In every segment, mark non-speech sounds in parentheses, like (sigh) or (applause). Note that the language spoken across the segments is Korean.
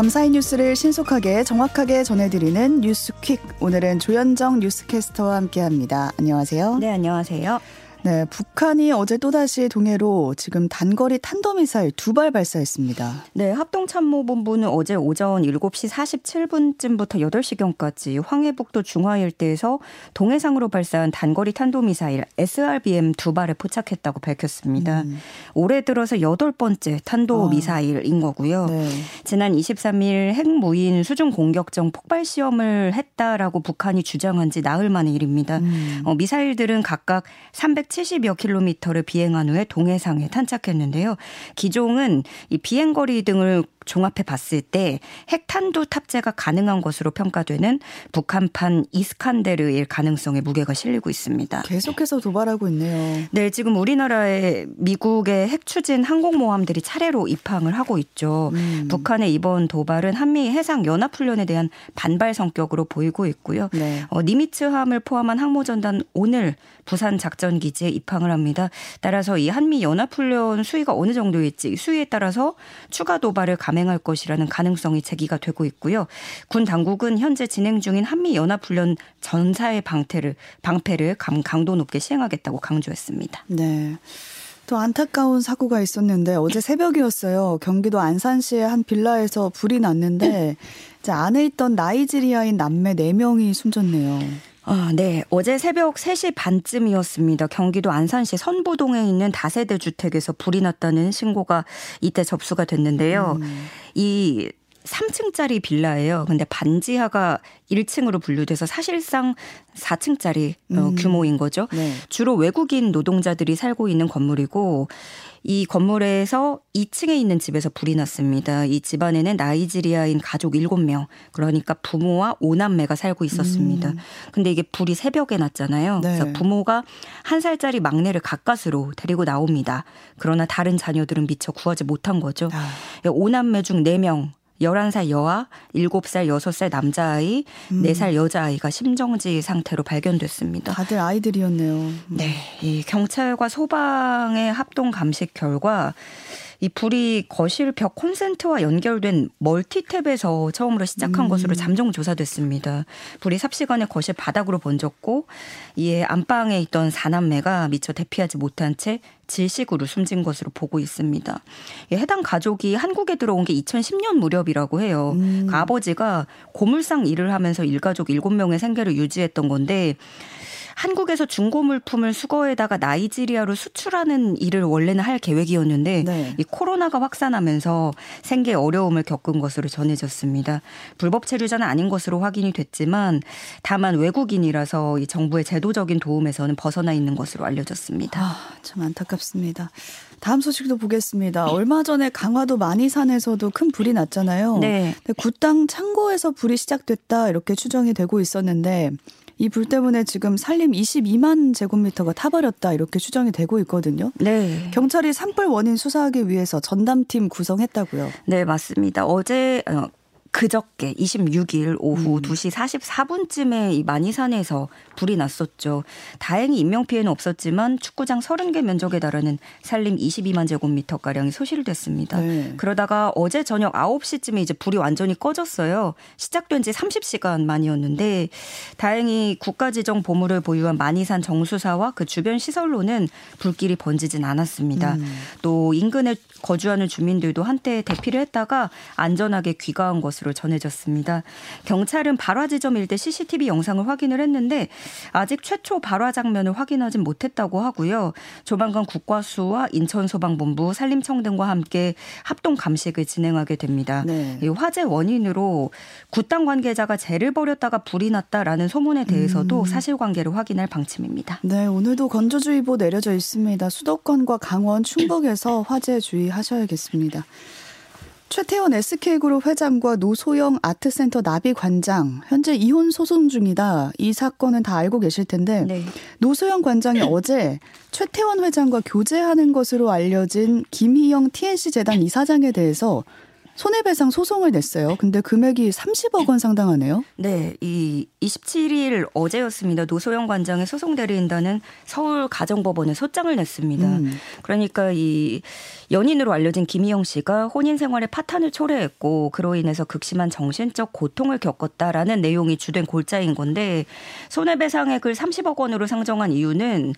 밤사이 뉴스를 신속하게 정확하게 전해드리는 뉴스퀵. 오늘은 조현정 뉴스캐스터와 함께합니다. 안녕하세요. 네, 안녕하세요. 네, 북한이 어제 또다시 동해로 지금 단거리 탄도미사일 두 발 발사했습니다. 네, 합동참모본부는 어제 오전 7시 47분쯤부터 8시경까지 황해북도 중화 일대에서 동해상으로 발사한 단거리 탄도미사일 SRBM 두 발에 포착했다고 밝혔습니다. 음. 올해 들어서 여덟 번째 탄도미사일인 아. 거고요. 네. 지난 23일 핵무인 수중 공격정 폭발 시험을 했다라고 북한이 주장한 지 나흘 만의 일입니다. 음. 어, 미사일들은 각각 300 170여 킬로미터를 비행한 후에 동해상에 탄착했는데요. 기종은 이 비행거리 등을 종합해 봤을 때 핵탄두 탑재가 가능한 것으로 평가되는 북한판 이스칸데르일 가능성에 무게가 실리고 있습니다. 계속해서 도발하고 있네요. 네, 지금 우리나라에 미국의 핵 추진 항공모함들이 차례로 입항을 하고 있죠. 음. 북한의 이번 도발은 한미 해상 연합 훈련에 대한 반발 성격으로 보이고 있고요. 네. 어, 니미츠함을 포함한 항모전단 오늘 부산 작전 기지에 입항을 합니다. 따라서 이 한미 연합 훈련 수위가 어느 정도일지 수위에 따라서 추가 도발을 감행 감행할 것이라는 가능성이 제기가 되고 있고요. 군 당국은 현재 진행 중인 한미 연합 훈련 전사의 방패를 방패를 강도 높게 시행하겠다고 강조했습니다. 네. 또 안타까운 사고가 있었는데 어제 새벽이었어요. 경기도 안산시의 한 빌라에서 불이 났는데 안에 있던 나이지리아인 남매 4명이 숨졌네요. 아, 네. 어제 새벽 3시 반쯤이었습니다. 경기도 안산시 선보동에 있는 다세대 주택에서 불이 났다는 신고가 이때 접수가 됐는데요. 음. 이 3층짜리 빌라예요. 근데 반지하가 1층으로 분류돼서 사실상 4층짜리 어, 음. 규모인 거죠. 네. 주로 외국인 노동자들이 살고 있는 건물이고 이 건물에서 2층에 있는 집에서 불이 났습니다. 이 집안에는 나이지리아인 가족 7명, 그러니까 부모와 5남매가 살고 있었습니다. 음. 근데 이게 불이 새벽에 났잖아요. 네. 그래서 부모가 한 살짜리 막내를 가까스로 데리고 나옵니다. 그러나 다른 자녀들은 미처 구하지 못한 거죠. 아. 5남매 중 4명 11살 여아, 7살, 6살 남자아이, 음. 4살 여자아이가 심정지 상태로 발견됐습니다. 다들 아이들이었네요. 네. 이 경찰과 소방의 합동 감식 결과 이 불이 거실 벽 콘센트와 연결된 멀티탭에서 처음으로 시작한 음. 것으로 잠정 조사됐습니다. 불이 삽시간에 거실 바닥으로 번졌고 이에 안방에 있던 사남매가 미처 대피하지 못한 채 질식으로 숨진 것으로 보고 있습니다. 해당 가족이 한국에 들어온 게 2010년 무렵이라고 해요. 음. 그러니까 아버지가 고물상 일을 하면서 일가족 7명의 생계를 유지했던 건데 한국에서 중고 물품을 수거에다가 나이지리아로 수출하는 일을 원래는 할 계획이었는데 네. 이 코로나가 확산하면서 생계 어려움을 겪은 것으로 전해졌습니다. 불법 체류자는 아닌 것으로 확인이 됐지만 다만 외국인이라서 이 정부의 제도적인 도움에서는 벗어나 있는 것으로 알려졌습니다. 아, 참 안타깝습니다. 다음 소식도 보겠습니다. 얼마 전에 강화도 만이산에서도 큰 불이 났잖아요. 네. 굿당 창고에서 불이 시작됐다 이렇게 추정이 되고 있었는데 이 불 때문에 지금 살림 22만 제곱미터가 타버렸다 이렇게 추정이 되고 있거든요. 네. 경찰이 산불 원인 수사하기 위해서 전담팀 구성했다고요. 네, 맞습니다. 어제 어, 그저께 26일 오후 음. 2시 44분쯤에 이 만이산에서 불이 났었죠. 다행히 인명피해는 없었지만 축구장 30개 면적에 달하는 산림 22만 제곱미터가량이 소실됐습니다. 네. 그러다가 어제 저녁 9시쯤에 이제 불이 완전히 꺼졌어요. 시작된 지 30시간 만이었는데 다행히 국가지정 보물을 보유한 만이산 정수사와 그 주변 시설로는 불길이 번지진 않았습니다. 음. 또 인근에 거주하는 주민들도 한때 대피를 했다가 안전하게 귀가한 것 으로 전해졌습니다. 경찰은 발화 지점 일대 CCTV 영상을 확인을 했는데 아직 최초 발화 장면을 확인하진 못했다고 하고요. 조만간 국과수와 인천소방본부, 산림청 등과 함께 합동 감식을 진행하게 됩니다. 네. 이 화재 원인으로 굿당 관계자가 죄를 벌였다가 불이 났다라는 소문에 대해서도 음. 사실관계를 확인할 방침입니다. 네, 오늘도 건조주의보 내려져 있습니다. 수도권과 강원, 충북에서 화재 주의 하셔야겠습니다. 최태원 SK그룹 회장과 노소영 아트센터 나비 관장 현재 이혼 소송 중이다. 이 사건은 다 알고 계실 텐데 네. 노소영 관장이 어제 최태원 회장과 교제하는 것으로 알려진 김희영 TNC 재단 이사장에 대해서 손해배상 소송을 냈어요. 근데 금액이 30억 원 상당하네요. 네, 이 27일 어제였습니다. 노소영 관장의 소송 대리인단은 서울 가정법원에 소장을 냈습니다. 음. 그러니까 이 연인으로 알려진 김희영 씨가 혼인 생활에 파탄을 초래했고 그로 인해서 극심한 정신적 고통을 겪었다라는 내용이 주된 골자인 건데 손해배상액을 30억 원으로 상정한 이유는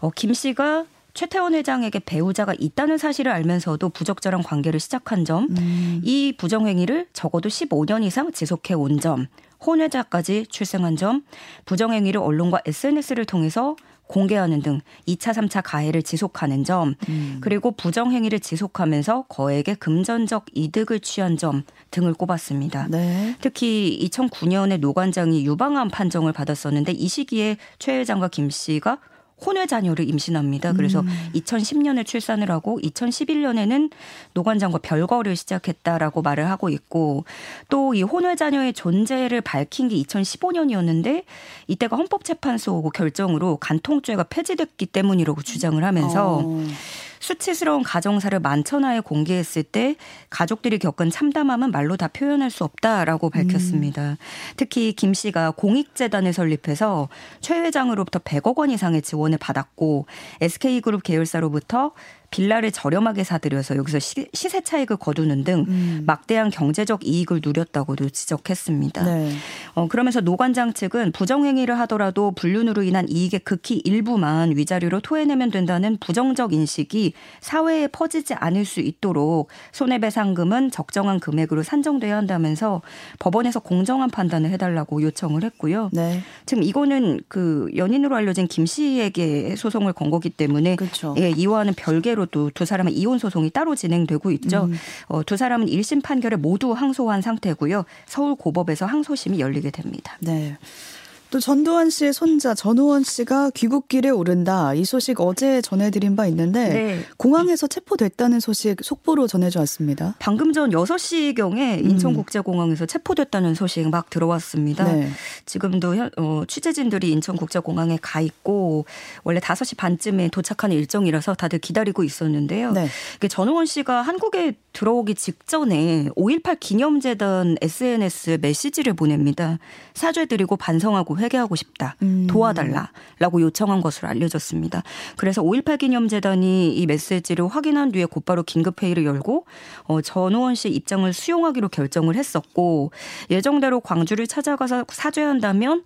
어, 김 씨가 최태원 회장에게 배우자가 있다는 사실을 알면서도 부적절한 관계를 시작한 점, 음. 이 부정행위를 적어도 15년 이상 지속해 온 점, 혼외자까지 출생한 점, 부정행위를 언론과 SNS를 통해서 공개하는 등 2차, 3차 가해를 지속하는 점, 음. 그리고 부정행위를 지속하면서 거액의 금전적 이득을 취한 점 등을 꼽았습니다. 네. 특히 2009년에 노관장이 유방암 판정을 받았었는데 이 시기에 최 회장과 김 씨가 혼외 자녀를 임신합니다. 그래서 음. 2010년에 출산을 하고 2011년에는 노관장과 별거를 시작했다라고 말을 하고 있고 또 이 혼외 자녀의 존재를 밝힌 게 2015년이었는데 이때가 헌법재판소 결정으로 간통죄가 폐지됐기 때문이라고 주장을 하면서 어. 수치스러운 가정사를 만천하에 공개했을 때 가족들이 겪은 참담함은 말로 다 표현할 수 없다라고 밝혔습니다. 음. 특히 김 씨가 공익재단을 설립해서 최 회장으로부터 100억 원 이상의 지원을 받았고 SK그룹 계열사로부터 빌라를 저렴하게 사들여서 여기서 시, 세 차익을 거두는 등 음. 막대한 경제적 이익을 누렸다고도 지적했습니다. 네. 어, 그러면서 노관장 측은 부정행위를 하더라도 불륜으로 인한 이익의 극히 일부만 위자료로 토해내면 된다는 부정적 인식이 사회에 퍼지지 않을 수 있도록 손해배상금은 적정한 금액으로 산정돼야 한다면서 법원에서 공정한 판단을 해달라고 요청을 했고요. 네. 지금 이거는 그 연인으로 알려진 김 씨에게 소송을 건 거기 때문에 그렇죠. 예, 이와는 별개로 상태로도 두 사람의 이혼 소송이 따로 진행되고 있죠. 음. 어, 두 사람은 1심 판결에 모두 항소한 상태고요. 서울 고법에서 항소심이 열리게 됩니다. 네. 또 전두환 씨의 손자 전우원 씨가 귀국길에 오른다. 이 소식 어제 전해드린 바 있는데 네. 공항에서 체포됐다는 소식 속보로 전해져 왔습니다. 방금 전 6시경에 음. 인천국제공항에서 체포됐다는 소식 막 들어왔습니다. 네. 지금도 어, 취재진들이 인천국제공항에 가 있고 원래 5시 반쯤에 도착하는 일정이라서 다들 기다리고 있었는데요. 네. 전우원 씨가 한국에 들어오기 직전에 5.18 기념재단 SNS 메시지를 보냅니다. 사죄드리고 반성하고 회개하고 싶다. 음. 도와달라라고 요청한 것으로 알려졌습니다. 그래서 5.18 기념재단이 이 메시지를 확인한 뒤에 곧바로 긴급 회의를 열고 어, 전우원 씨 입장을 수용하기로 결정을 했었고 예정대로 광주를 찾아가서 사죄한다면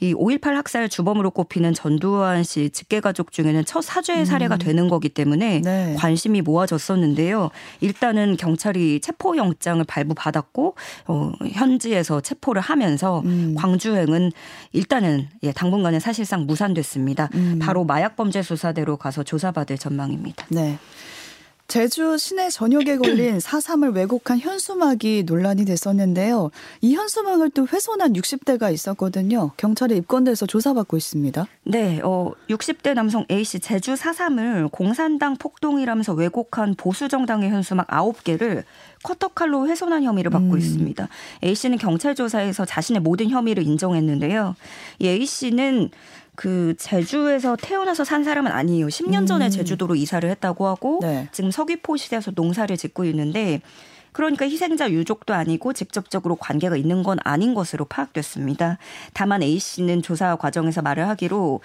이 5.18 학살 주범으로 꼽히는 전두환 씨 직계 가족 중에는 첫 사죄 사례가 음. 되는 거기 때문에 네. 관심이 모아졌었는데요. 일단은 경찰이 체포 영장을 발부받았고 어 현지에서 체포를 하면서 음. 광주행은 일단은 예 당분간은 사실상 무산됐습니다. 음. 바로 마약범죄 수사대로 가서 조사받을 전망입니다. 네. 제주 시내 전역에 걸린 (clears throat) 4.3을 왜곡한 현수막이 논란이 됐었는데요. 이 현수막을 또 훼손한 60대가 있었거든요. 경찰에 입건돼서 조사받고 있습니다. 네, 어, 60대 남성 A씨 제주 4.3을 공산당 폭동이라면서 왜곡한 보수정당의 현수막 9개를 커터칼로 훼손한 혐의를 받고 음. 있습니다. A씨는 경찰 조사에서 자신의 모든 혐의를 인정했는데요. 이 A씨는 그 제주에서 태어나서 산 사람은 아니에요. 10년 전에 음. 제주도로 이사를 했다고 하고 네. 지금 서귀포시에서 농사를 짓고 있는데 그러니까 희생자 유족도 아니고 직접적으로 관계가 있는 건 아닌 것으로 파악됐습니다. 다만 A 씨는 조사 과정에서 말을 하기로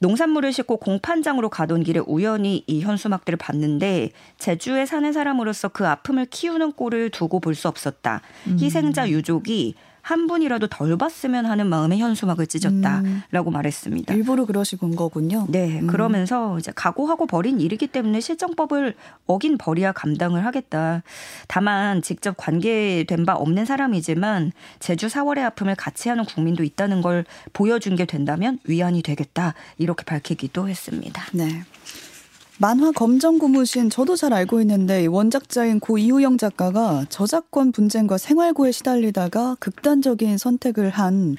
농산물을 싣고 공판장으로 가던 길에 우연히 이 현수막들을 봤는데 제주에 사는 사람으로서 그 아픔을 키우는 꼴을 두고 볼 수 없었다. 음. 희생자 유족이 한 분이라도 덜 봤으면 하는 마음에 현수막을 찢었다라고 음. 말했습니다. 일부러 그러시군 거군요. 네, 음. 그러면서 이제 각오하고 버린 일이기 때문에 실정법을 어긴 벌이야 감당을 하겠다. 다만 직접 관계된 바 없는 사람이지만 제주 4월의 아픔을 같이 하는 국민도 있다는 걸 보여준 게 된다면 위안이 되겠다 이렇게 밝히기도 했습니다. 네. 만화 검정 고무신 저도 잘 알고 있는데 원작자인 고 이우영 작가가 저작권 분쟁과 생활고에 시달리다가 극단적인 선택을 한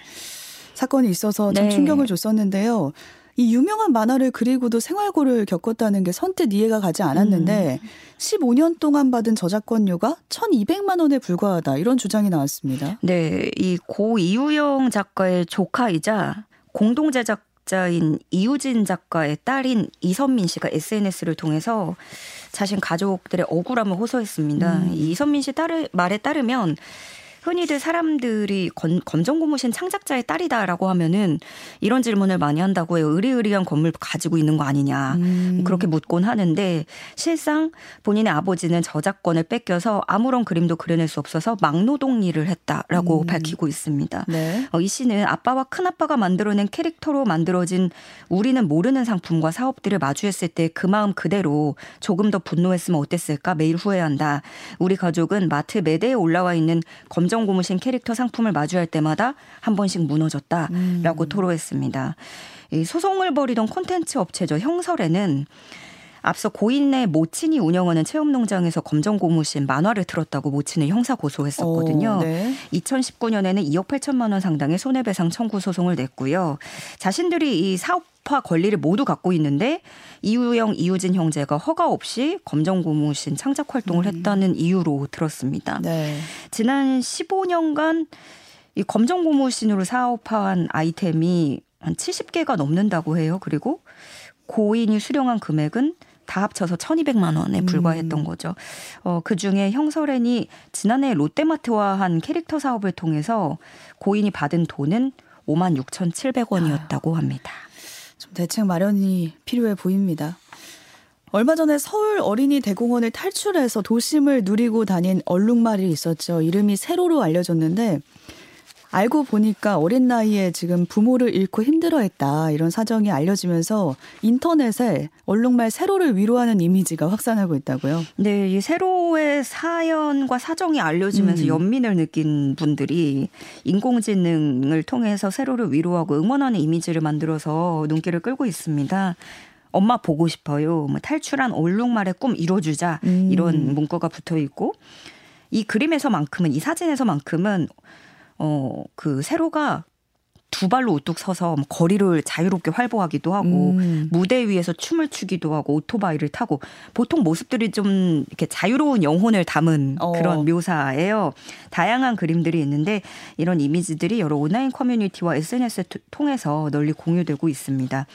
사건이 있어서 참 네. 충격을 줬었는데요. 이 유명한 만화를 그리고도 생활고를 겪었다는 게 선뜻 이해가 가지 않았는데 음. 15년 동안 받은 저작권료가 1,200만 원에 불과하다 이런 주장이 나왔습니다. 네, 이 고 이우영 작가의 조카이자 공동 제작 작자인 이우진 작가의 딸인 이선민 씨가 SNS를 통해서 자신 가족들의 억울함을 호소했습니다. 음. 이선민 씨 딸의 말에 따르면 흔히들 사람들이 건, 검정고무신 창작자의 딸이다라고 하면은 이런 질문을 많이 한다고 해요. 의리의리한 건물 가지고 있는 거 아니냐. 음. 그렇게 묻곤 하는데 실상 본인의 아버지는 저작권을 뺏겨서 아무런 그림도 그려낼 수 없어서 막노동 일을 했다라고 음. 밝히고 있습니다. 네. 어, 이 씨는 아빠와 큰 아빠가 만들어낸 캐릭터로 만들어진 우리는 모르는 상품과 사업들을 마주했을 때 그 마음 그대로 조금 더 분노했으면 어땠을까 매일 후회한다. 우리 가족은 마트 매대에 올라와 있는 검 감정 고무신 캐릭터 상품을 마주할 때마다 한 번씩 무너졌다라고 음. 토로했습니다. 이 소송을 벌이던 콘텐츠 업체죠 형설에는 앞서 고인의 모친이 운영하는 체험농장에서 검정 고무신 만화를 틀었다고 모친을 형사 고소했었거든요. 오, 네. 2019년에는 2억 8천만 원 상당의 손해배상 청구 소송을 냈고요. 자신들이 이 사업 파 권리를 모두 갖고 있는데 이우영, 이우진 형제가 허가 없이 검정고무신 창작 활동을 음. 했다는 이유로 들었습니다. 네. 지난 15년간 이 검정고무신으로 사업한 아이템이 한 70개가 넘는다고 해요. 그리고 고인이 수령한 금액은 다 합쳐서 1,200만 원에 불과했던 음. 거죠. 어, 그 중에 형설엔이 지난해 롯데마트와 한 캐릭터 사업을 통해서 고인이 받은 돈은 5만 6,700원이었다고 합니다. 좀 대책 마련이 필요해 보입니다. 얼마 전에 서울 어린이 대공원을 탈출해서 도심을 누리고 다닌 얼룩말이 있었죠. 이름이 세로로 알려졌는데 알고 보니까 어린 나이에 지금 부모를 잃고 힘들어했다 이런 사정이 알려지면서 인터넷에 얼룩말 세로를 위로하는 이미지가 확산하고 있다고요. 네, 이 세로의 사연과 사정이 알려지면서 음. 연민을 느낀 분들이 인공지능을 통해서 세로를 위로하고 응원하는 이미지를 만들어서 눈길을 끌고 있습니다. 엄마 보고 싶어요. 뭐 탈출한 얼룩말의 꿈 이뤄주자 음. 이런 문구가 붙어 있고 이 그림에서만큼은 이 사진에서만큼은 어, 그 세로가 두 발로 우뚝 서서 뭐 거리를 자유롭게 활보하기도 하고 음. 무대 위에서 춤을 추기도 하고 오토바이를 타고 보통 모습들이 좀 이렇게 자유로운 영혼을 담은 어. 그런 묘사예요. 다양한 그림들이 있는데 이런 이미지들이 여러 온라인 커뮤니티와 SNS를 통해서 널리 공유되고 있습니다.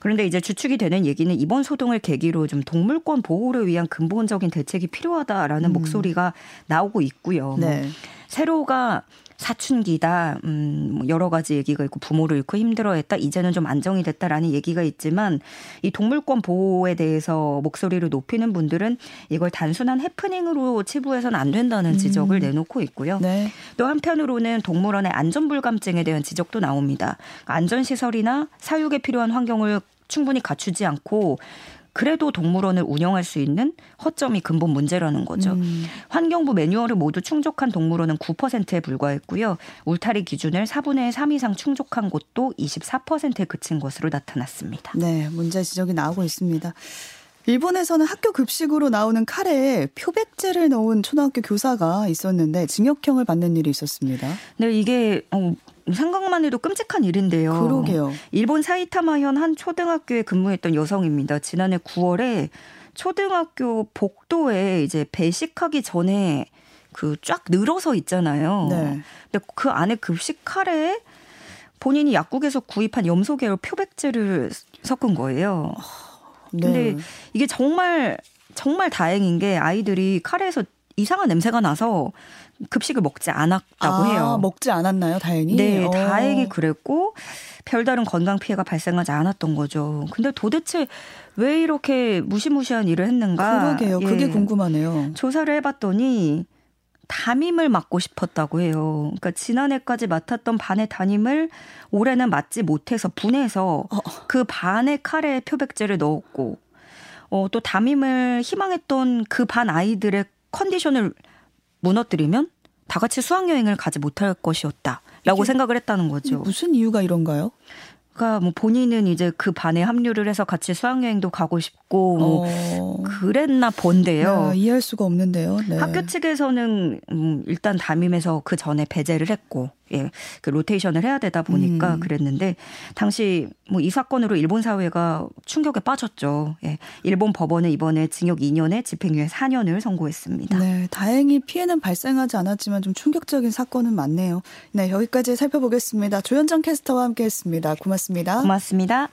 그런데 이제 주축이 되는 얘기는 이번 소동을 계기로 좀 동물권 보호를 위한 근본적인 대책이 필요하다라는 음. 목소리가 나오고 있고요. 네. 뭐 세로가 사춘기다, 음, 뭐 여러 가지 얘기가 있고 부모를 잃고 힘들어했다, 이제는 좀 안정이 됐다라는 얘기가 있지만 이 동물권 보호에 대해서 목소리를 높이는 분들은 이걸 단순한 해프닝으로 치부해서는 안 된다는 음. 지적을 음. 내놓고 있고요. 네. 또 한편으로는 동물원의 안전불감증에 대한 지적도 나옵니다. 안전시설이나 사육에 필요한 환경을 충분히 갖추지 않고 그래도 동물원을 운영할 수 있는 허점이 근본 문제라는 거죠. 음. 환경부 매뉴얼을 모두 충족한 동물원은 9%에 불과했고요. 울타리 기준을 4분의 3 이상 충족한 곳도 24%에 그친 것으로 나타났습니다. 네, 문제 지적이 나오고 있습니다. 일본에서는 학교 급식으로 나오는 카레에 표백제를 넣은 초등학교 교사가 있었는데 징역형을 받는 일이 있었습니다. 네, 이게 어, 생각만 해도 끔찍한 일인데요. 그러게요. 일본 사이타마현 한 초등학교에 근무했던 여성입니다. 지난해 9월에 초등학교 복도에 이제 배식하기 전에 그 쫙 늘어서 있잖아요. 네. 근데 그 안에 급식 카레에 본인이 약국에서 구입한 염소 계열 표백제를 섞은 거예요. 네. 근데 이게 정말 정말 다행인 게 아이들이 카레에서 이상한 냄새가 나서 급식을 먹지 않았다고 아, 해요. 먹지 않았나요, 다행히? 네, 어. 다행히 그랬고 별다른 건강 피해가 발생하지 않았던 거죠. 근데 도대체 왜 이렇게 무시무시한 일을 했는가? 그러게요. 그게 예. 궁금하네요. 조사를 해봤더니 담임을 맡고 싶었다고 해요. 그러니까 지난해까지 맡았던 반의 담임을 올해는 맡지 못해서 분해서 어. 그 반의 카레에 표백제를 넣었고 어, 또 담임을 희망했던 그 반 아이들의 컨디션을 무너뜨리면 다 같이 수학여행을 가지 못할 것이었다 라고 생각을 했다는 거죠. 무슨 이유가 이런가요? 그러니까 뭐 본인은 이제 그 반에 합류를 해서 같이 수학여행도 가고 싶고 뭐 어. 그랬나 본데요. 네, 이해할 수가 없는데요. 네. 학교 측에서는 음 일단 담임에서 그 전에 배제를 했고 예, 그 로테이션을 해야 되다 보니까 음. 그랬는데 당시 뭐 이 사건으로 일본 사회가 충격에 빠졌죠. 예. 일본 법원은 이번에 징역 2년에 집행유예 4년을 선고했습니다. 네, 다행히 피해는 발생하지 않았지만 좀 충격적인 사건은 많네요. 네, 여기까지 살펴보겠습니다. 조현정 캐스터와 함께했습니다. 고맙습니다. 고맙습니다.